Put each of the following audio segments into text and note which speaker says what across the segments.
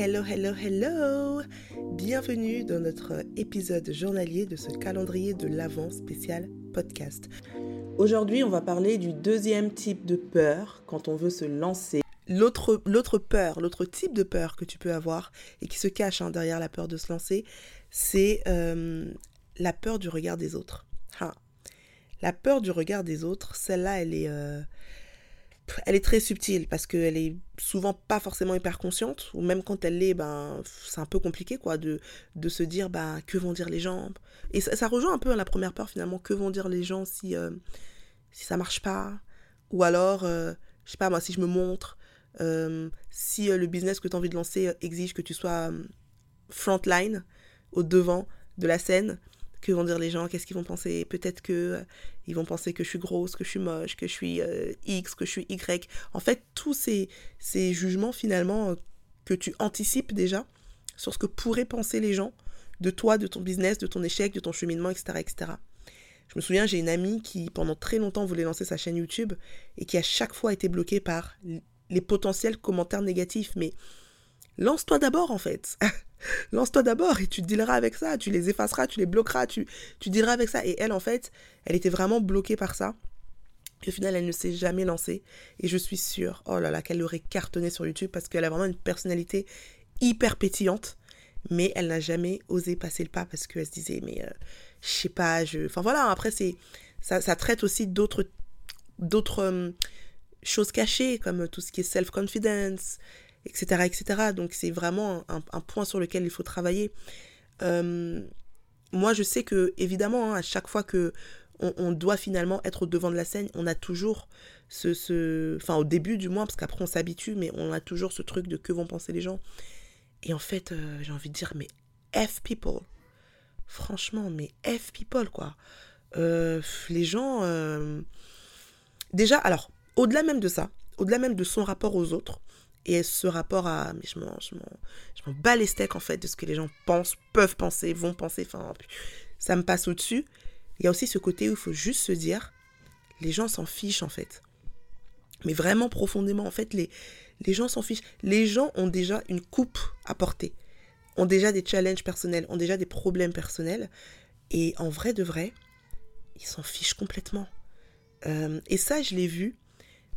Speaker 1: Hello, hello, hello Bienvenue dans notre épisode journalier de ce calendrier de l'Avent spécial podcast. Aujourd'hui, on va parler du deuxième type de peur quand on veut se lancer. L'autre, peur, l'autre type de peur que tu peux avoir et qui se cache hein, derrière la peur de se lancer, c'est euh, la peur du regard des autres. La peur du regard des autres, celle-là, elle est... Euh, elle est très subtile parce qu'elle est souvent pas forcément hyper consciente, ou même quand elle l'est, ben, c'est un peu compliqué quoi, de, se dire ben, que vont dire les gens. Et ça, rejoint un peu la première peur finalement, que vont dire les gens si, euh, si ça marche pas, ou alors, euh, je sais pas moi, si je me montre, euh, si le business que tu as envie de lancer exige que tu sois frontline, au devant de la scène, que vont dire les gens, qu'est-ce qu'ils vont penser. Peut-être que euh, ils vont penser que je suis grosse, que je suis moche, que je suis euh, X, que je suis Y. En fait, tous ces, ces jugements finalement euh, que tu anticipes déjà sur ce que pourraient penser les gens de toi, de ton business, de ton échec, de ton cheminement, etc. etc. Je me souviens, j'ai une amie qui pendant très longtemps voulait lancer sa chaîne YouTube et qui à chaque fois été bloquée par les potentiels commentaires négatifs. Mais lance-toi d'abord en fait. Lance-toi d'abord et tu dealeras avec ça, tu les effaceras, tu les bloqueras, tu, tu dealeras avec ça. Et elle, en fait, elle était vraiment bloquée par ça. Au final, elle ne s'est jamais lancée. Et je suis sûre, oh là là, qu'elle aurait cartonné sur YouTube parce qu'elle a vraiment une personnalité hyper pétillante. Mais elle n'a jamais osé passer le pas parce qu'elle se disait, mais euh, je sais pas, je. Enfin voilà, après, c'est ça, traite aussi d'autres d'autres hum, choses cachées comme tout ce qui est self-confidence, etc. Donc c'est vraiment un, point sur lequel il faut travailler. Euh, moi, je sais que, évidemment, hein, à chaque fois que on, doit finalement être au devant de la scène, on a toujours ce, ce... Enfin, au début du moins, parce qu'après on s'habitue, mais on a toujours ce truc de que vont penser les gens. Et en fait, euh, j'ai envie de dire, mais F people. Franchement, mais F people, quoi. Euh, les gens... Déjà, alors, au-delà même de ça, au-delà même de son rapport aux autres, et ce rapport à. Mais je m'en, je m'en, bats les steaks en fait de ce que les gens pensent, peuvent penser, vont penser. Enfin, ça me passe au-dessus. Il y a aussi ce côté où il faut juste se dire les gens s'en fichent en fait. Mais vraiment profondément, en fait, les, les gens s'en fichent. Les gens ont déjà une coupe à porter, ont déjà des challenges personnels, ont déjà des problèmes personnels. Et en vrai de vrai, ils s'en fichent complètement. Euh, et ça, je l'ai vu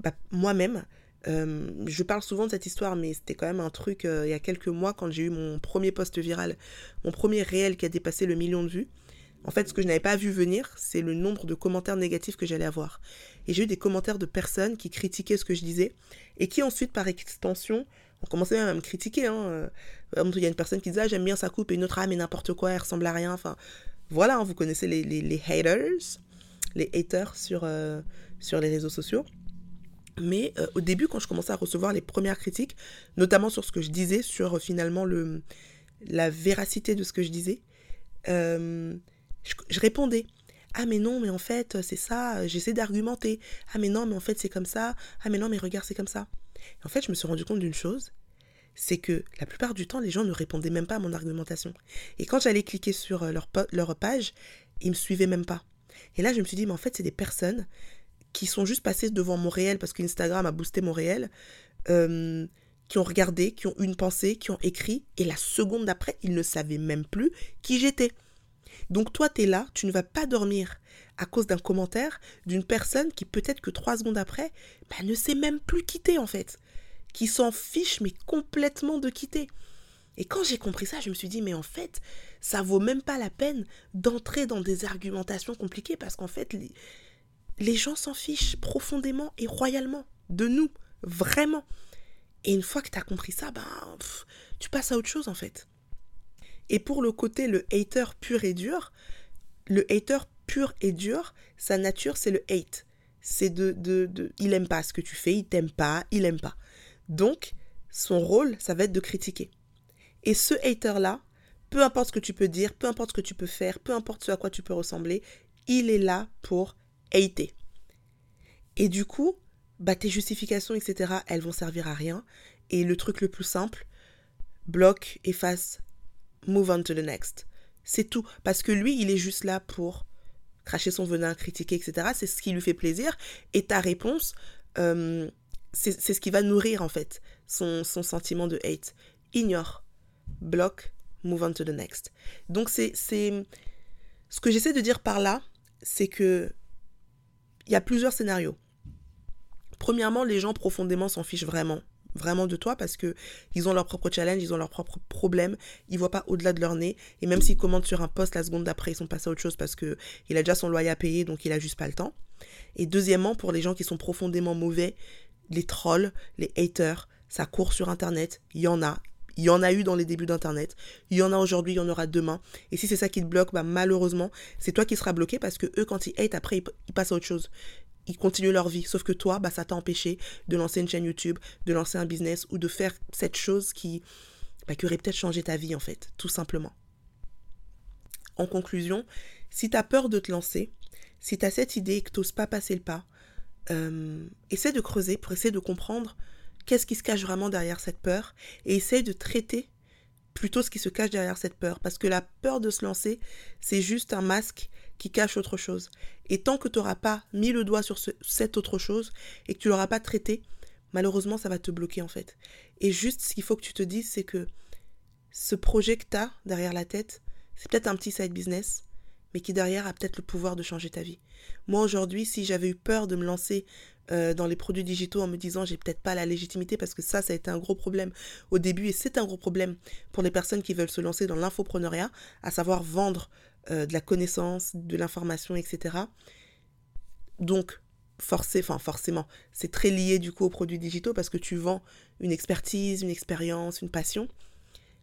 Speaker 1: bah, moi-même euh, je parle souvent de cette histoire, mais c'était quand même un truc euh, il y a quelques mois quand j'ai eu mon premier post viral, mon premier réel qui a dépassé le million de vues. En fait, ce que je n'avais pas vu venir, c'est le nombre de commentaires négatifs que j'allais avoir. Et j'ai eu des commentaires de personnes qui critiquaient ce que je disais et qui ensuite, par extension, ont commencé même à me critiquer. Hein. Euh, il y a une personne qui disait ah, j'aime bien sa coupe et une autre ah mais n'importe quoi, elle ressemble à rien. Enfin, voilà, hein, vous connaissez les, les, haters, les haters sur, sur les réseaux sociaux. Mais euh, au début, quand je commençais à recevoir les premières critiques, notamment sur ce que je disais, sur euh, finalement le, la véracité de ce que je disais, euh, je, répondais. Ah mais non, mais en fait, c'est ça, j'essaie d'argumenter. Ah mais non, mais en fait, c'est comme ça. Ah mais non, mais regarde, c'est comme ça. en fait, je me suis rendu compte d'une chose, c'est que la plupart du temps, les gens ne répondaient même pas à mon argumentation. Et quand j'allais cliquer sur leur, leur page, ils me suivaient même pas. Et là, je me suis dit, mais en fait, c'est des personnes qui sont juste passés devant mon réel parce qu'Instagram a boosté mon euh, qui ont regardé, qui ont une pensée, qui ont écrit, et la seconde d'après, ils ne savaient même plus qui j'étais. Donc toi, tu es là, tu ne vas pas dormir à cause d'un commentaire d'une personne qui peut-être que trois secondes après, bah, ne sait même plus quitter en fait, qui s'en fiche mais complètement de quitter. Et quand j'ai compris ça, je me suis dit, mais en fait, ça vaut même pas la peine d'entrer dans des argumentations compliquées parce qu'en fait, les gens s'en fichent profondément et royalement de nous, vraiment. Et une fois que tu as compris ça, ben, tu passes à autre chose en fait. Et pour le côté, le hater pur et dur, le hater pur et dur, sa nature, c'est le hate. C'est de, de, de, Il aime pas ce que tu fais, il t'aime pas, il aime pas. Donc, son rôle, ça va être de critiquer. Et ce hater-là, peu importe ce que tu peux dire, peu importe ce que tu peux faire, peu importe ce à quoi tu peux ressembler, il est là pour hater. Et du coup, bah, tes justifications, etc., elles vont servir à rien. Et le truc le plus simple, bloque, efface, move on to the next. C'est tout. Parce que lui, il est juste là pour cracher son venin, critiquer, etc. C'est ce qui lui fait plaisir. Et ta réponse, euh, c'est ce qui va nourrir, en fait, son, son sentiment de hate. ignore, bloque, move on to the next. Donc c'est ce que j'essaie de dire par là, c'est que il y a plusieurs scénarios. Premièrement, les gens profondément s'en fichent vraiment, vraiment de toi parce que ils ont leur propre challenge, ils ont leurs propres problèmes, ils voient pas au-delà de leur nez et même s'ils commentent sur un poste la seconde d'après, ils sont passés à autre chose parce que il a déjà son loyer à payer donc il a juste pas le temps. Et deuxièmement, pour les gens qui sont profondément mauvais, les trolls, les haters, ça court sur internet, il y en a, il y en a eu dans les débuts d'Internet. Il y en a aujourd'hui, il y en aura demain. Et si c'est ça qui te bloque, bah, malheureusement, c'est toi qui seras bloqué parce que eux, quand ils hate, après, ils, passent à autre chose. Ils continuent leur vie. Sauf que toi, bah, ça t'a empêché de lancer une chaîne YouTube, de lancer un business ou de faire cette chose qui, bah, qui aurait peut-être changé ta vie, en fait, tout simplement. En conclusion, si tu as peur de te lancer, si tu as cette idée et que tu pas passer le pas, euh, essaie de creuser pour essayer de comprendre qu'est-ce qui se cache vraiment derrière cette peur et essaye de traiter plutôt ce qui se cache derrière cette peur. Parce que la peur de se lancer, c'est juste un masque qui cache autre chose. Et tant que tu n'auras pas mis le doigt sur cette autre chose et que tu l'auras pas traité, malheureusement, ça va te bloquer en fait. Et juste ce qu'il faut que tu te dises, c'est que ce projet que tu as derrière la tête, c'est peut-être un petit side business, mais qui derrière a peut-être le pouvoir de changer ta vie. Moi aujourd'hui, si j'avais eu peur de me lancer euh, dans les produits digitaux en me disant j'ai peut-être pas la légitimité parce que ça, ça a été un gros problème au début et c'est un gros problème pour les personnes qui veulent se lancer dans l'infopreneuriat, à savoir vendre euh, de la connaissance, de l'information, etc. Donc, enfin forcément, c'est très lié du coup aux produits digitaux parce que tu vends une expertise, une expérience, une passion.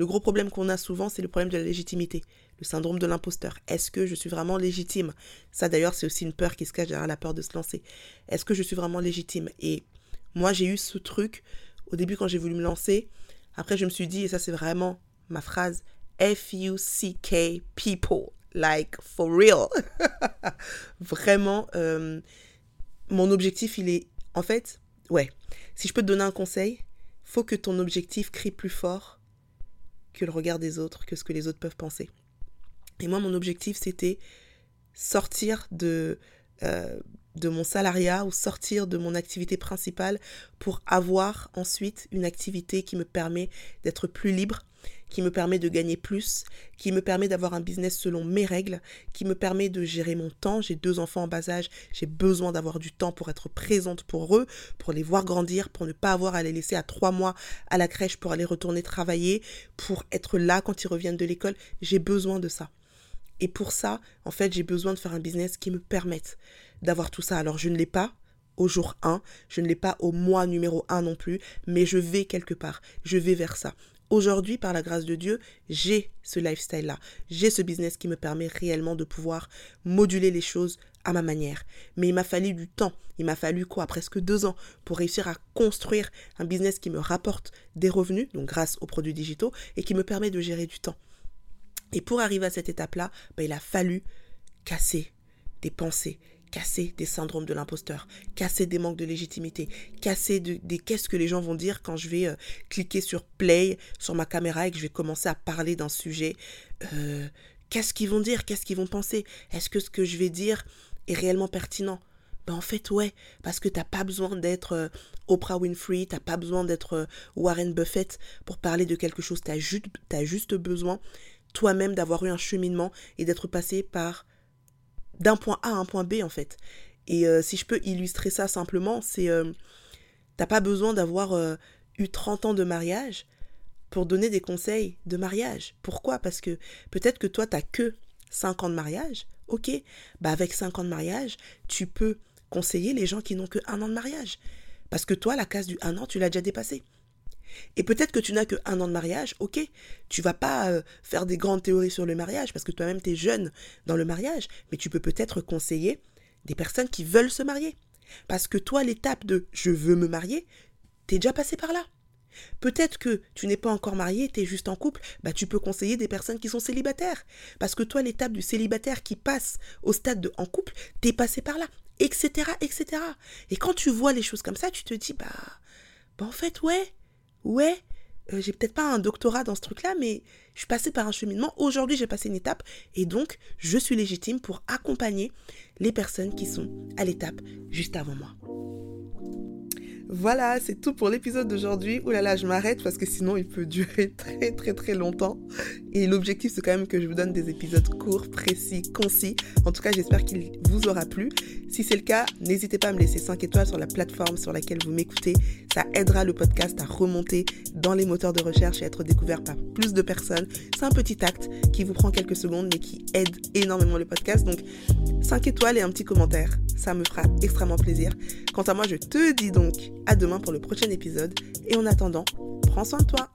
Speaker 1: Le gros problème qu'on a souvent, c'est le problème de la légitimité le syndrome de l'imposteur. Est-ce que je suis vraiment légitime? Ça d'ailleurs, c'est aussi une peur qui se cache derrière la peur de se lancer. Est-ce que je suis vraiment légitime? Et moi, j'ai eu ce truc au début quand j'ai voulu me lancer. Après, je me suis dit, et ça c'est vraiment ma phrase, F-U-C-K people. Like, for real. vraiment, euh, mon objectif, il est... En fait, ouais, si je peux te donner un conseil, faut que ton objectif crie plus fort que le regard des autres, que ce que les autres peuvent penser. Et moi, mon objectif, c'était sortir de, euh, de mon salariat ou sortir de mon activité principale pour avoir ensuite une activité qui me permet d'être plus libre, qui me permet de gagner plus, qui me permet d'avoir un business selon mes règles, qui me permet de gérer mon temps. J'ai deux enfants en bas âge, j'ai besoin d'avoir du temps pour être présente pour eux, pour les voir grandir, pour ne pas avoir à les laisser à trois mois à la crèche pour aller retourner travailler, pour être là quand ils reviennent de l'école. J'ai besoin de ça. Et pour ça, en fait, j'ai besoin de faire un business qui me permette d'avoir tout ça. Alors, je ne l'ai pas au jour 1, je ne l'ai pas au mois numéro 1 non plus, mais je vais quelque part, je vais vers ça. Aujourd'hui, par la grâce de Dieu, j'ai ce lifestyle-là, j'ai ce business qui me permet réellement de pouvoir moduler les choses à ma manière. Mais il m'a fallu du temps, il m'a fallu quoi, presque deux ans pour réussir à construire un business qui me rapporte des revenus, donc grâce aux produits digitaux, et qui me permet de gérer du temps. Et pour arriver à cette étape-là, ben, il a fallu casser des pensées, casser des syndromes de l'imposteur, casser des manques de légitimité, casser des qu'est-ce que les gens vont dire quand je vais euh, cliquer sur play sur ma caméra et que je vais commencer à parler d'un sujet. Euh, qu'est-ce qu'ils vont dire? Qu'est-ce qu'ils vont penser? Est-ce que ce que je vais dire est réellement pertinent? Ben en fait ouais, parce que t'as pas besoin d'être euh, Oprah Winfrey, t'as pas besoin d'être Warren Buffett pour parler de quelque chose, t'as juste, besoin toi-même d'avoir eu un cheminement et d'être passé par d'un point A à un point B en fait. Et euh, si je peux illustrer ça simplement, c'est euh, t'as pas besoin d'avoir euh, eu 30 ans de mariage pour donner des conseils de mariage. Pourquoi? Parce que peut-être que toi t'as que 5 ans de mariage. Ok, bah avec 5 ans de mariage, tu peux conseiller les gens qui n'ont que un an de mariage. Parce que toi, la case du 1 an, tu l'as déjà dépassé. Et peut-être que tu n'as que un an de mariage, ok, tu vas pas euh, faire des grandes théories sur le mariage parce que toi-même tu es jeune dans le mariage, mais tu peux peut-être conseiller des personnes qui veulent se marier. Parce que toi, l'étape de je veux me marier, t'es déjà passé par là. Peut-être que tu n'es pas encore marié, tu es juste en couple, bah tu peux conseiller des personnes qui sont célibataires. Parce que toi, l'étape du célibataire qui passe au stade de en couple, t'es passé par là, etc., etc. Et quand tu vois les choses comme ça, tu te dis, bah, bah en fait, ouais, ouais, euh, j'ai peut-être pas un doctorat dans ce truc-là, mais je suis passée par un cheminement. Aujourd'hui, j'ai passé une étape et donc je suis légitime pour accompagner les personnes qui sont à l'étape juste avant moi. Voilà, c'est tout pour l'épisode d'aujourd'hui. Ouh là là, je m'arrête parce que sinon il peut durer très très très longtemps. Et l'objectif c'est quand même que je vous donne des épisodes courts, précis, concis. En tout cas, j'espère qu'il vous aura plu. Si c'est le cas, n'hésitez pas à me laisser 5 étoiles sur la plateforme sur laquelle vous m'écoutez. Ça aidera le podcast à remonter dans les moteurs de recherche et être découvert par plus de personnes. C'est un petit acte qui vous prend quelques secondes mais qui aide énormément le podcast. Donc 5 étoiles et un petit commentaire, ça me fera extrêmement plaisir. Quant à moi, je te dis donc à demain pour le prochain épisode. Et en attendant, prends soin de toi.